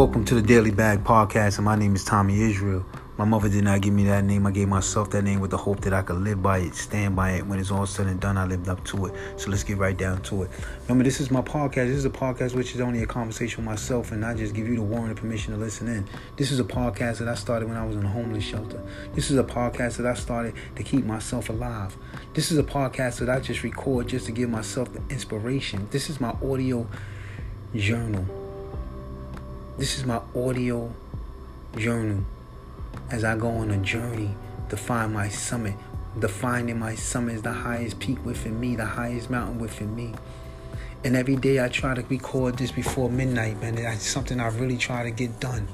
Welcome to the Daily Bag Podcast, and my name is Thomie Is'real. My mother did not give me that name. I gave myself that name with the hope that I could live by it, stand by it. When it's all said and done, I lived up to it. So let's get right down to it. Remember, this is my podcast. This is a podcast which is only a conversation with myself, and I just give you the warrant and permission to listen in. This is a podcast that I started when I was in a homeless shelter. This is a podcast that I started to keep myself alive. This is a podcast that I just record just to give myself the inspiration. This is my audio journal. This is my audio journal as I go on a journey to find my summit. The finding my summit is the highest peak within me, the highest mountain within me. And every day I try to record this before midnight, man. It's something I really try to get done.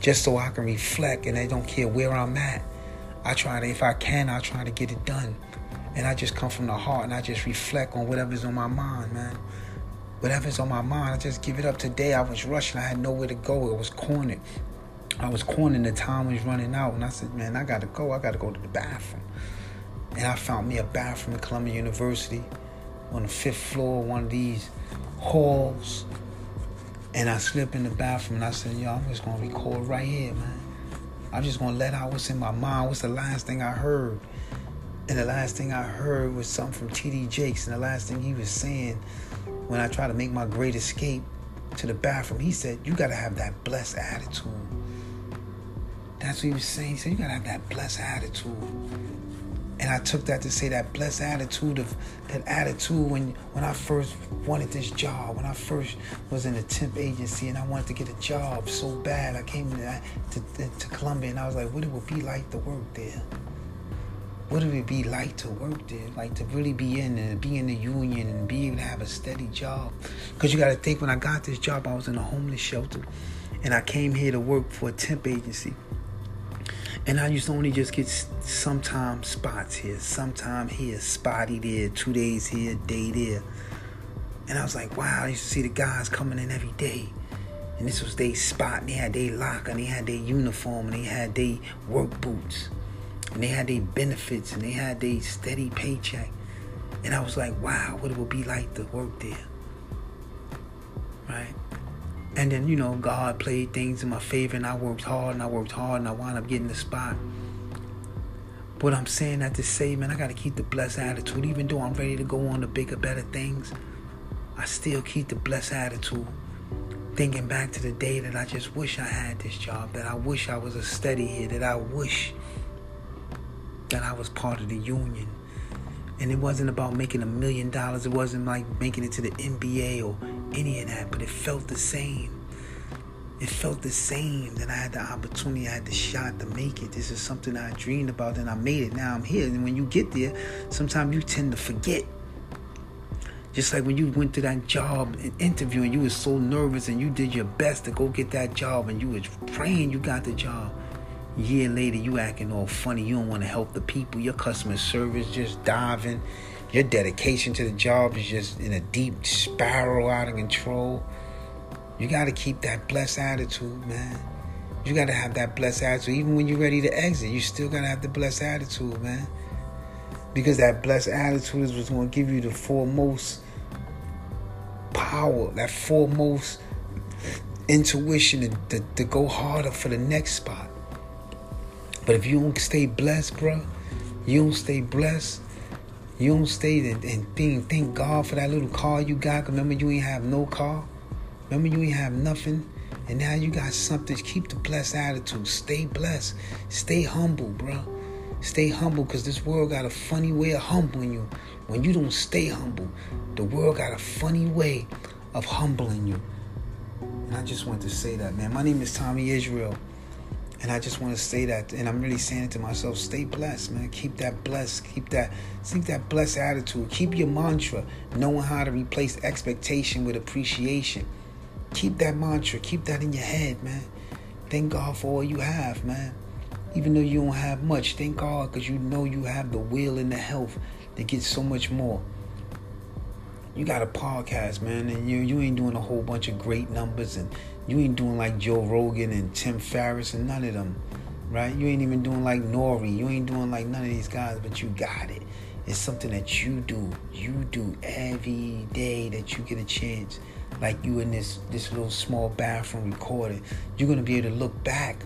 Just so I can reflect and I don't care where I'm at. I try to, if I can, I try to get it done. And I just come from the heart and I just reflect on whatever's on my mind, man whatever's on my mind, I just give it up. Today I was rushing. I had nowhere to go. It was cornered. I was cornered. The time was running out, and I said, "Man, I gotta go. I gotta go to the bathroom." And I found me a bathroom at Columbia University on the fifth floor, one of these halls. And I slipped in the bathroom, and I said, "Yo, I'm just gonna record right here, man. I'm just gonna let out what's in my mind. What's the last thing I heard?" And the last thing I heard was something from T.D. Jakes, and the last thing he was saying when I tried to make my great escape to the bathroom, he said, You gotta have that blessed attitude. That's what he was saying. He said, You gotta have that blessed attitude. And I took that to say that blessed attitude of that attitude when when I first wanted this job, when I first was in the temp agency and I wanted to get a job so bad. I came to, to, to Columbia and I was like, what it would be like to work there what would it be like to work there? Like to really be in and be in the union and be able to have a steady job? Because you got to think when I got this job, I was in a homeless shelter and I came here to work for a temp agency. And I used to only just get sometimes spots here, sometime here, spotty there, two days here, day there. And I was like, wow, I used to see the guys coming in every day. And this was their spot. And they had their locker, and they had their uniform, and they had their work boots and they had their benefits and they had their steady paycheck. And I was like, wow, what it would be like to work there. Right? And then, you know, God played things in my favor and I worked hard and I worked hard and I wound up getting the spot. But I'm saying that to say, man, I got to keep the blessed attitude. Even though I'm ready to go on to bigger, better things, I still keep the blessed attitude. Thinking back to the day that I just wish I had this job, that I wish I was a steady here, that I wish that I was part of the union. And it wasn't about making a million dollars. It wasn't like making it to the NBA or any of that, but it felt the same. It felt the same that I had the opportunity, I had the shot to make it. This is something I dreamed about and I made it. Now I'm here. And when you get there, sometimes you tend to forget. Just like when you went to that job interview and you were so nervous and you did your best to go get that job and you was praying you got the job year later you acting all funny. You don't want to help the people. Your customer service just diving. Your dedication to the job is just in a deep spiral out of control. You got to keep that blessed attitude man. You got to have that blessed attitude. Even when you're ready to exit you still got to have the blessed attitude man. Because that blessed attitude is what's going to give you the foremost power that foremost intuition to, to, to go harder for the next spot but if you don't stay blessed, bro, you don't stay blessed. You don't stay and, and think, thank God for that little car you got. Remember, you ain't have no car. Remember, you ain't have nothing. And now you got something. Keep the blessed attitude. Stay blessed. Stay humble, bro. Stay humble because this world got a funny way of humbling you. When you don't stay humble, the world got a funny way of humbling you. And I just want to say that, man. My name is Thomie Is'real. And I just want to say that, and I'm really saying it to myself: stay blessed, man. Keep that blessed, keep that, keep that blessed attitude. Keep your mantra, knowing how to replace expectation with appreciation. Keep that mantra, keep that in your head, man. Thank God for all you have, man. Even though you don't have much, thank God because you know you have the will and the health to get so much more. You got a podcast, man, and you you ain't doing a whole bunch of great numbers and you ain't doing like Joe Rogan and Tim Ferriss and none of them, right? You ain't even doing like Nori. You ain't doing like none of these guys, but you got it. It's something that you do. You do every day that you get a chance. like you in this this little small bathroom recording. You're gonna be able to look back.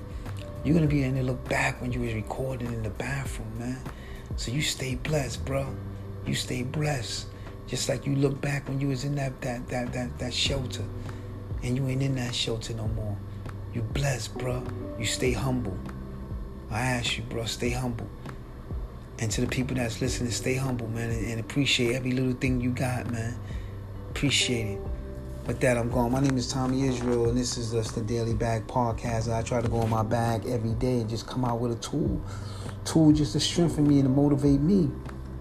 You're gonna be able to look back when you was recording in the bathroom, man. So you stay blessed, bro. You stay blessed. Just like you look back when you was in that that that that, that shelter, and you ain't in that shelter no more. You blessed, bro. You stay humble. I ask you, bro, stay humble. And to the people that's listening, stay humble, man, and, and appreciate every little thing you got, man. Appreciate it. With that, I'm going. My name is Thomie Is'real, and this is just the Daily Bag Podcast. I try to go in my bag every day and just come out with a tool. Tool just to strengthen me and to motivate me.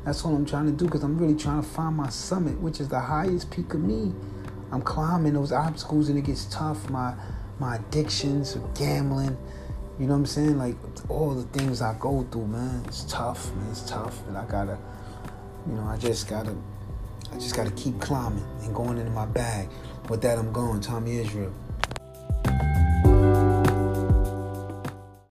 That's all I'm trying to do because I'm really trying to find my summit, which is the highest peak of me. I'm climbing those obstacles and it gets tough. My my addictions, gambling, you know what I'm saying? Like all the things I go through, man. It's tough, man. It's tough, and I gotta, you know, I just gotta, I just gotta keep climbing and going into my bag. With that, I'm going. Thomie Is'real.